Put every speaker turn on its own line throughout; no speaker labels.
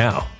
now.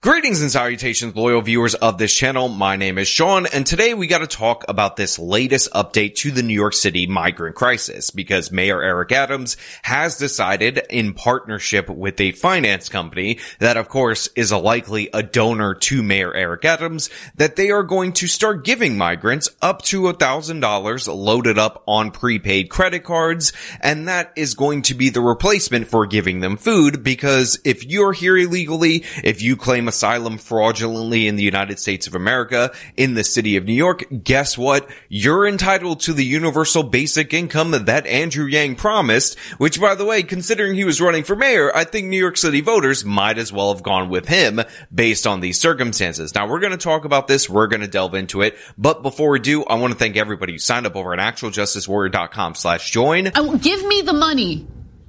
Greetings and salutations, loyal viewers of this channel. My name is Sean, and today we got to talk about this latest update to the New York City migrant crisis because Mayor Eric Adams has decided in partnership with a finance company that of course is a likely a donor to Mayor Eric Adams that they are going to start giving migrants up to a thousand dollars loaded up on prepaid credit cards. And that is going to be the replacement for giving them food because if you're here illegally, if you claim asylum fraudulently in the United States of America in the city of New York, guess what? You're entitled to the universal basic income that Andrew Yang promised, which by the way, considering he was running for mayor, I think New York City voters might as well have gone with him based on these circumstances. Now we're going to talk about this. We're going to delve into it. But before we do, I want to thank everybody who signed up over at actualjusticewarrior.com slash join.
I give me the money.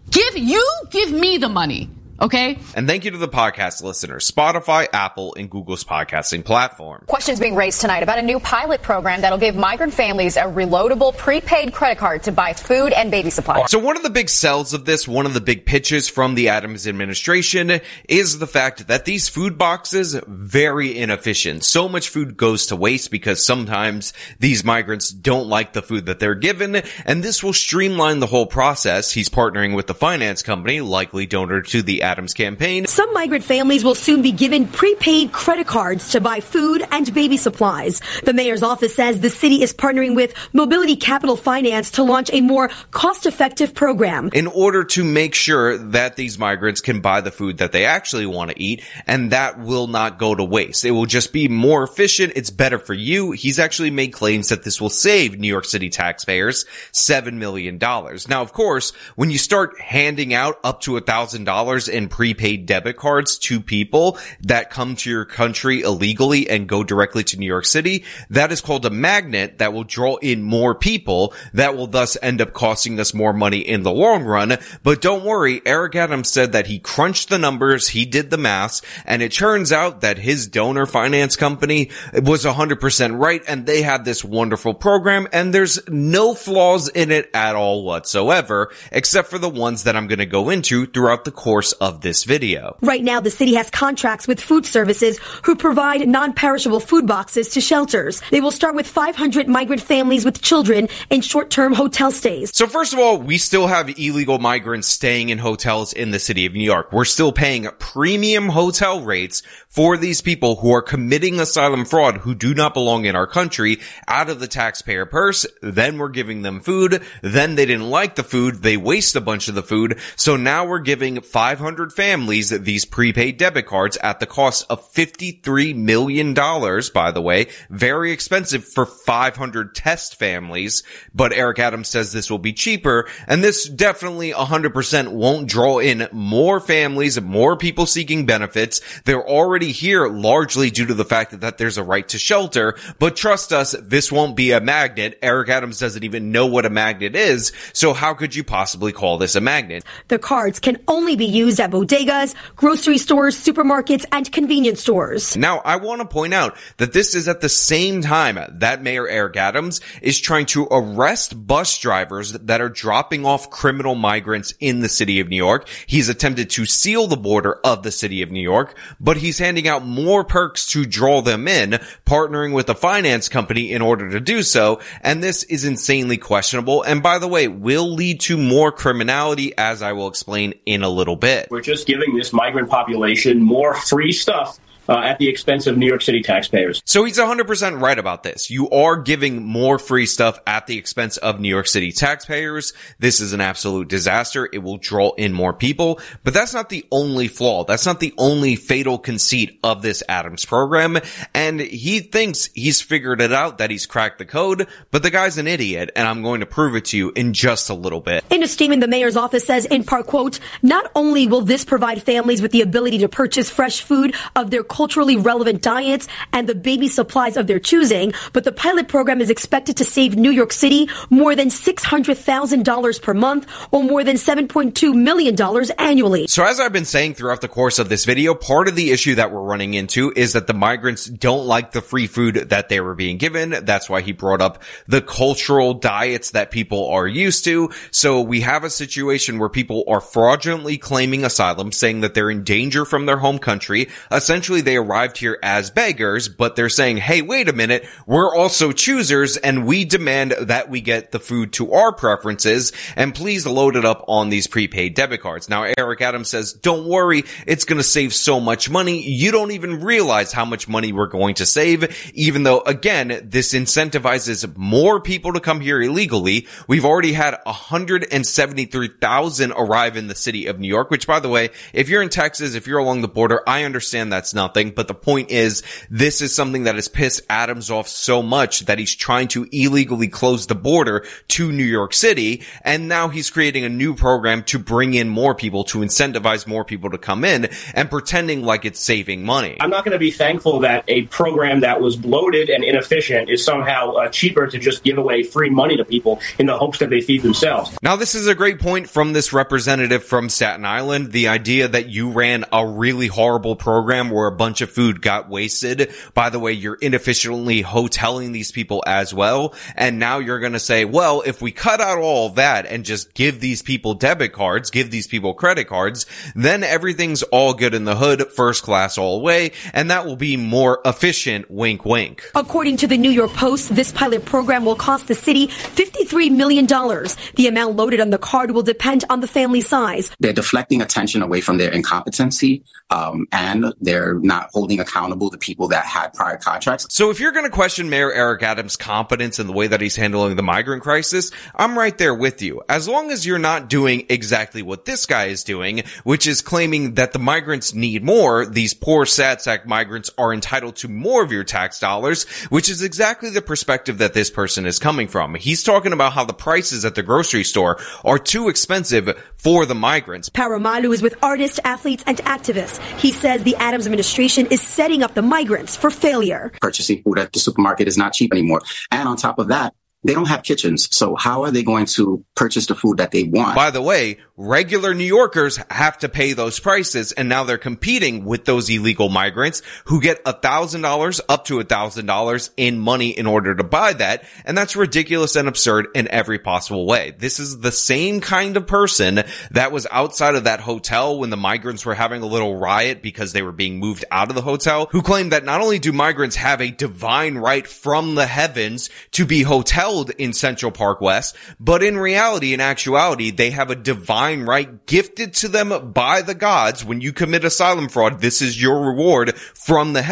Give you give me the money. Okay.
And thank you to the podcast listeners, Spotify, Apple, and Google's podcasting platform.
Questions being raised tonight about a new pilot program that'll give migrant families a reloadable prepaid credit card to buy food and baby supplies.
So one of the big sells of this, one of the big pitches from the Adams administration is the fact that these food boxes very inefficient. So much food goes to waste because sometimes these migrants don't like the food that they're given and this will streamline the whole process. He's partnering with the finance company, likely donor to the Adams campaign.
Some migrant families will soon be given prepaid credit cards to buy food and baby supplies. The mayor's office says the city is partnering with Mobility Capital Finance to launch a more cost-effective program.
In order to make sure that these migrants can buy the food that they actually want to eat and that will not go to waste. It will just be more efficient. It's better for you. He's actually made claims that this will save New York City taxpayers $7 million. Now, of course, when you start handing out up to $1,000 in prepaid debit cards to people that come to your country illegally and go directly to New York City. That is called a magnet that will draw in more people that will thus end up costing us more money in the long run. But don't worry, Eric Adams said that he crunched the numbers, he did the math, and it turns out that his donor finance company was 100% right and they had this wonderful program and there's no flaws in it at all whatsoever, except for the ones that I'm going to go into throughout the course of of this video.
Right now, the city has contracts with food services who provide non-perishable food boxes to shelters. They will start with 500 migrant families with children in short-term hotel stays.
So first of all, we still have illegal migrants staying in hotels in the city of New York. We're still paying premium hotel rates for these people who are committing asylum fraud who do not belong in our country out of the taxpayer purse. Then we're giving them food. Then they didn't like the food. They waste a bunch of the food. So now we're giving 500 families these prepaid debit cards at the cost of $53 million, by the way. Very expensive for 500 test families. But Eric Adams says this will be cheaper. And this definitely 100% won't draw in more families, more people seeking benefits. They're already here largely due to the fact that, that there's a right to shelter, but trust us, this won't be a magnet. Eric Adams doesn't even know what a magnet is, so how could you possibly call this a magnet?
The cards can only be used at bodegas, grocery stores, supermarkets, and convenience stores.
Now, I want to point out that this is at the same time that Mayor Eric Adams is trying to arrest bus drivers that are dropping off criminal migrants in the city of New York. He's attempted to seal the border of the city of New York, but he's handing out more perks to draw them in, partnering with a finance company in order to do so. And this is insanely questionable. And by the way, will lead to more criminality as I will explain in a little bit.
We're just giving this migrant population more free stuff uh, at the expense of New York City taxpayers.
So he's 100% right about this. You are giving more free stuff at the expense of New York City taxpayers. This is an absolute disaster. It will draw in more people, but that's not the only flaw. That's not the only fatal conceit of this Adams program. And he thinks he's figured it out, that he's cracked the code, but the guy's an idiot, and I'm going to prove it to you in just a little bit.
In a statement, the mayor's office says in part, quote, not only will this provide families with the ability to purchase fresh food of their culturally relevant diets and the baby supplies of their choosing, but the pilot program is expected to save New York City more than $600,000 per month or more than $7.2 million annually.
So as I've been saying throughout the course of this video, part of the issue that we're running into is that the migrants don't like the free food that they were being given. That's why he brought up the cultural diets that people are used to. So we have a situation where people are fraudulently claiming asylum, saying that they're in danger from their home country. Essentially, they arrived here as beggars, but they're saying, hey, wait a minute, we're also choosers and we demand that we get the food to our preferences and please load it up on these prepaid debit cards. Now, Eric Adams says, don't worry, it's going to save so much money. You don't even realize how much money we're going to save, even though again, this incentivizes more people to come here illegally. We've already had 173,000 arrive in the city of New York, which by the way, if you're in Texas, if you're along the border, I understand that's nothing, but the point is this is something that has pissed Adams off so much that he's trying to illegally close the border to New York City. And now he's creating a new program to bring in more people, to incentivize more people to come in and pretending like it's saving money.
I'm not going to be thankful that a program that was bloated and inefficient is somehow uh, cheaper to just give away free money to people in the hopes that they feed themselves.
Now, this is a great point from this representative from Staten Island. The idea that you ran a really horrible program where a bunch of food got wasted. By the way, you're inefficiently hoteling these people as well. And now you're going to say, well, if we cut out all that and just give these people debit cards, give these people credit cards, then everything's all good in the hood, first class all the way. And that will be more efficient. Wink, wink.
According to the New York Post, this pilot program will cost the city $53 million. The amount loaded on the card will depend on the family size.
They're deflecting attention away from their incompetency, um, and they're not holding accountable the people that had prior contracts.
So if you're going to question Mayor Eric Adams' competence in the way that he's handling the migrant crisis, I'm right there with you. As long as you're not doing exactly what this guy is doing, which is claiming that the migrants need more, these poor sad sack migrants are entitled to more of your tax dollars, which is exactly the perspective that this person is coming from. He's talking about how the prices at the grocery store are too expensive for the migrants.
Power Malu is with artists, athletes, and activists. He says the Adams administration is setting up the migrants for failure.
Purchasing food at the supermarket is not cheap anymore. And on top of that, they don't have kitchens. So how are they going to purchase the food that they want?
By the way, regular New Yorkers have to pay those prices and now they're competing with those illegal migrants who get a thousand dollars up to a thousand dollars in money in order to buy that. And that's ridiculous and absurd in every possible way. This is the same kind of person that was outside of that hotel when the migrants were having a little riot because they were being moved out of the hotel who claimed that not only do migrants have a divine right from the heavens to be hotel held in Central Park West, but in reality, in actuality, they have a divine right gifted to them by the gods. When you commit asylum fraud, this is your reward from the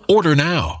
Order now.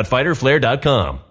www.fighterflare.com.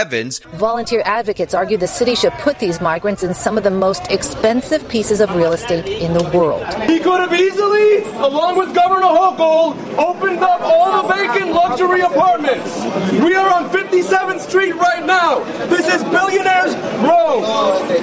Evans.
Volunteer advocates argue the city should put these migrants in some of the most expensive pieces of real estate in the world.
He could have easily, along with Governor Hochul, opened up all the vacant luxury apartments. We are on 57th Street right now. This is Billionaires Row.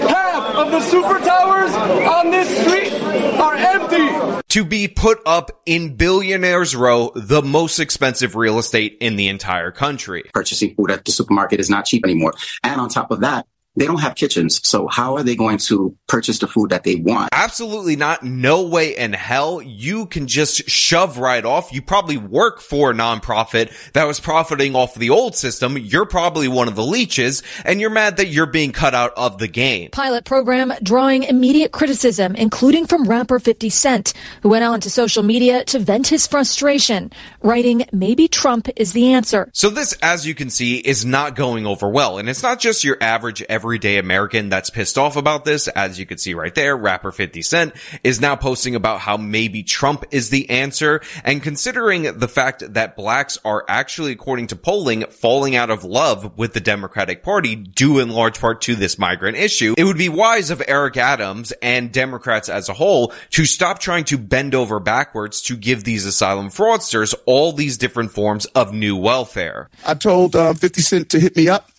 Half of the super towers on this street are empty.
To be put up in Billionaires Row, the most expensive real estate in the entire country.
Purchasing food at the supermarket is not cheap anymore. And on top of that, they don't have kitchens. So how are they going to purchase the food that they want?
Absolutely not. No way in hell. You can just shove right off. You probably work for a nonprofit that was profiting off the old system. You're probably one of the leeches and you're mad that you're being cut out of the game.
Pilot program drawing immediate criticism, including from rapper 50 Cent, who went on to social media to vent his frustration, writing, maybe Trump is the answer.
So this, as you can see, is not going over well. And it's not just your average every everyday American that's pissed off about this. As you can see right there, rapper 50 Cent is now posting about how maybe Trump is the answer. And considering the fact that blacks are actually, according to polling, falling out of love with the Democratic Party due in large part to this migrant issue, it would be wise of Eric Adams and Democrats as a whole to stop trying to bend over backwards to give these asylum fraudsters all these different forms of new welfare.
I told uh, 50 Cent to hit me up.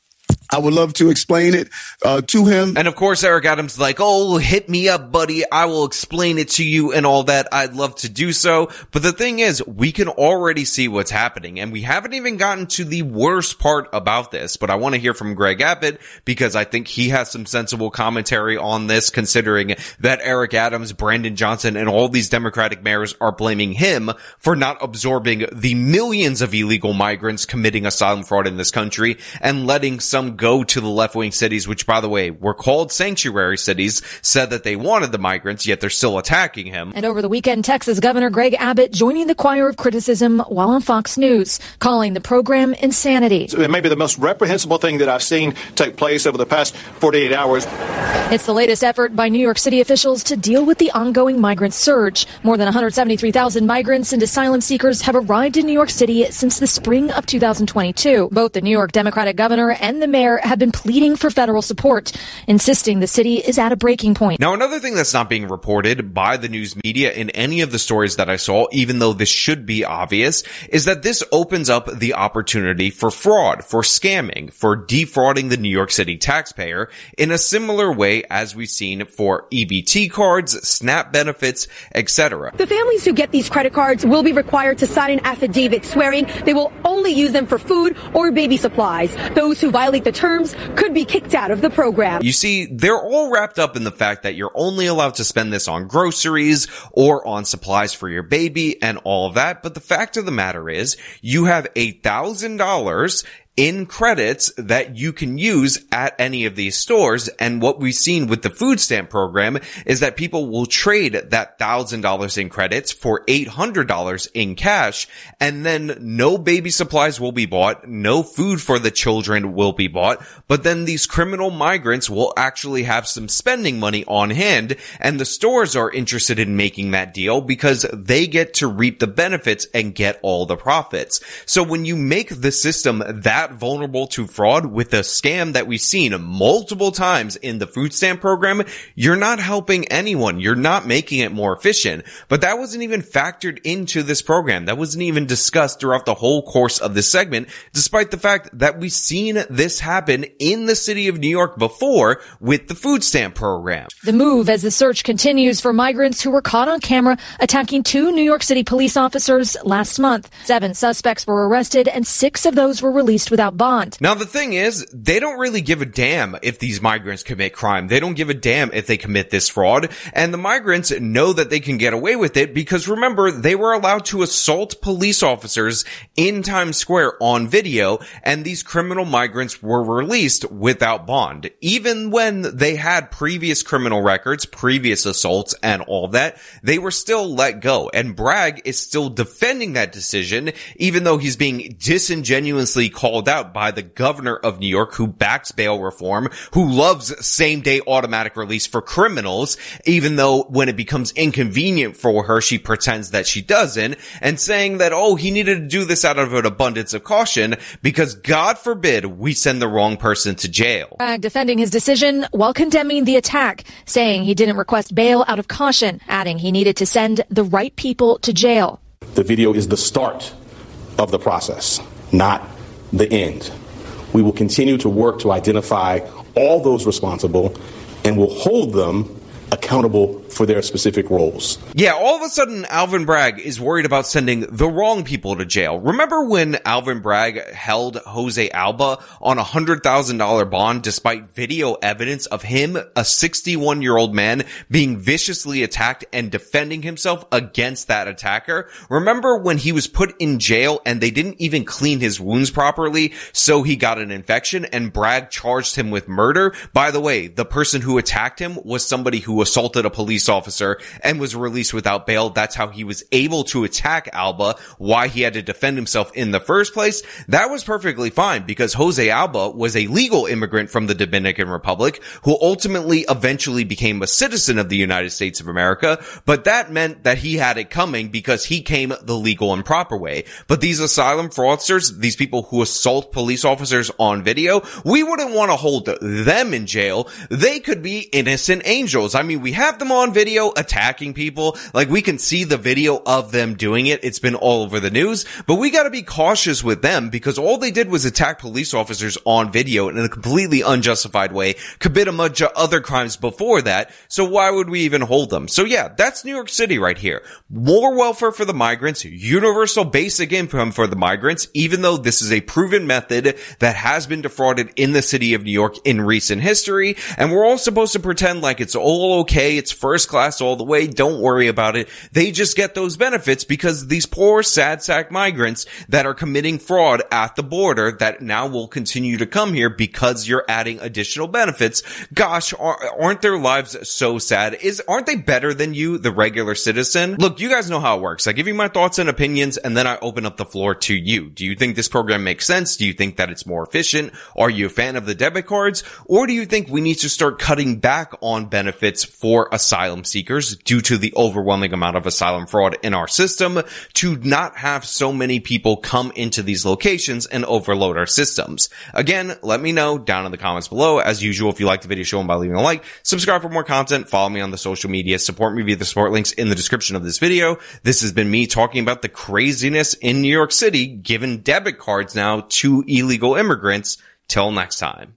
I would love to explain it uh, to him.
And of course, Eric Adams like, "Oh, hit me up, buddy. I will explain it to you and all that. I'd love to do so." But the thing is, we can already see what's happening, and we haven't even gotten to the worst part about this. But I want to hear from Greg Abbott because I think he has some sensible commentary on this, considering that Eric Adams, Brandon Johnson, and all these Democratic mayors are blaming him for not absorbing the millions of illegal migrants committing asylum fraud in this country and letting some go to the left wing cities, which by the way were called sanctuary cities, said that they wanted the migrants, yet they're still attacking him.
And over the weekend, Texas Governor Greg Abbott joining the choir of criticism while on Fox News, calling the program insanity.
It may be the most reprehensible thing that I've seen take place over the past 48 hours.
It's the latest effort by New York City officials to deal with the ongoing migrant surge. More than 173,000 migrants and asylum seekers have arrived in New York City since the spring of 2022. Both the New York Democratic governor and the mayor mayor have been pleading for federal support, insisting the city is at a breaking point.
Now, another thing that's not being reported by the news media in any of the stories that I saw, even though this should be obvious, is that this opens up the opportunity for fraud, for scamming, for defrauding the New York City taxpayer in a similar way as we've seen for EBT cards, SNAP benefits, etc.
The families who get these credit cards will be required to sign an affidavit swearing they will only use them for food or baby supplies. Those who violate the terms could be kicked out of the program.
You see, they're all wrapped up in the fact that you're only allowed to spend this on groceries or on supplies for your baby and all of that. But the fact of the matter is you have $8,000 in credits that you can use at any of these stores. And what we've seen with the food stamp program is that people will trade that thousand dollars in credits for $800 in cash. And then no baby supplies will be bought. No food for the children will be bought. But then these criminal migrants will actually have some spending money on hand. And the stores are interested in making that deal because they get to reap the benefits and get all the profits. So when you make the system that vulnerable to fraud with a scam that we've seen multiple times in the food stamp program, you're not helping anyone. You're not making it more efficient. But that wasn't even factored into this program. That wasn't even discussed throughout the whole course of this segment, despite the fact that we've seen this happen in the city of New York before with the food stamp program.
The move as the search continues for migrants who were caught on camera attacking two New York City police officers last month. Seven suspects were arrested and six of those were released without bond.
Now the thing is, they don't really give a damn if these migrants commit crime. They don't give a damn if they commit this fraud. And the migrants know that they can get away with it because remember, they were allowed to assault police officers in Times Square on video and these criminal migrants were released without bond. Even when they had previous criminal records, previous assaults and all that, they were still let go. And Bragg is still defending that decision, even though he's being disingenuously called out by the governor of New York who backs bail reform, who loves same day automatic release for criminals, even though when it becomes inconvenient for her, she pretends that she doesn't and saying that, oh, he needed to do this out of an abundance of caution because God forbid we send the wrong person to jail.
Bragg defending his decision while condemning the attack, saying he didn't request bail out of caution, adding he needed to send the right people to jail.
The video is the start of the process, not the end. We will continue to work to identify all those responsible and will hold them accountable for their specific roles.
Yeah, all of a sudden Alvin Bragg is worried about sending the wrong people to jail. Remember when Alvin Bragg held Jose Alba on a hundred thousand dollar bond despite video evidence of him, a 61 year old man, being viciously attacked and defending himself against that attacker? Remember when he was put in jail and they didn't even clean his wounds properly, so he got an infection and Bragg charged him with murder? By the way, the person who attacked him was somebody who assaulted a police officer and was released without bail. That's how he was able to attack Alba, why he had to defend himself in the first place. That was perfectly fine because Jose Alba was a legal immigrant from the Dominican Republic who ultimately eventually became a citizen of the United States of America, but that meant that he had it coming because he came the legal and proper way. But these asylum fraudsters, these people who assault police officers on video, we wouldn't want to hold them in jail. They could be innocent angels. I mean, we have them on video attacking people. Like we can see the video of them doing it. It's been all over the news, but we got to be cautious with them because all they did was attack police officers on video in a completely unjustified way, commit a bunch of other crimes before that. So why would we even hold them? So yeah, that's New York City right here. More welfare for the migrants, universal basic income for the migrants, even though this is a proven method that has been defrauded in the city of New York in recent history. And we're all supposed to pretend like it's all okay. It's first class all the way. Don't worry about it. They just get those benefits because these poor sad sack migrants that are committing fraud at the border that now will continue to come here because you're adding additional benefits. Gosh, aren't their lives so sad? Is, aren't they better than you, the regular citizen? Look, you guys know how it works. I give you my thoughts and opinions and then I open up the floor to you. Do you think this program makes sense? Do you think that it's more efficient? Are you a fan of the debit cards? Or do you think we need to start cutting back on benefits for asylum seekers due to the overwhelming amount of asylum fraud in our system to not have so many people come into these locations and overload our systems. Again, let me know down in the comments below. As usual, if you like the video, show them by leaving a like, subscribe for more content, follow me on the social media, support me via the support links in the description of this video. This has been me talking about the craziness in New York City, giving debit cards now to illegal immigrants. Till next time.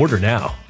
Order now.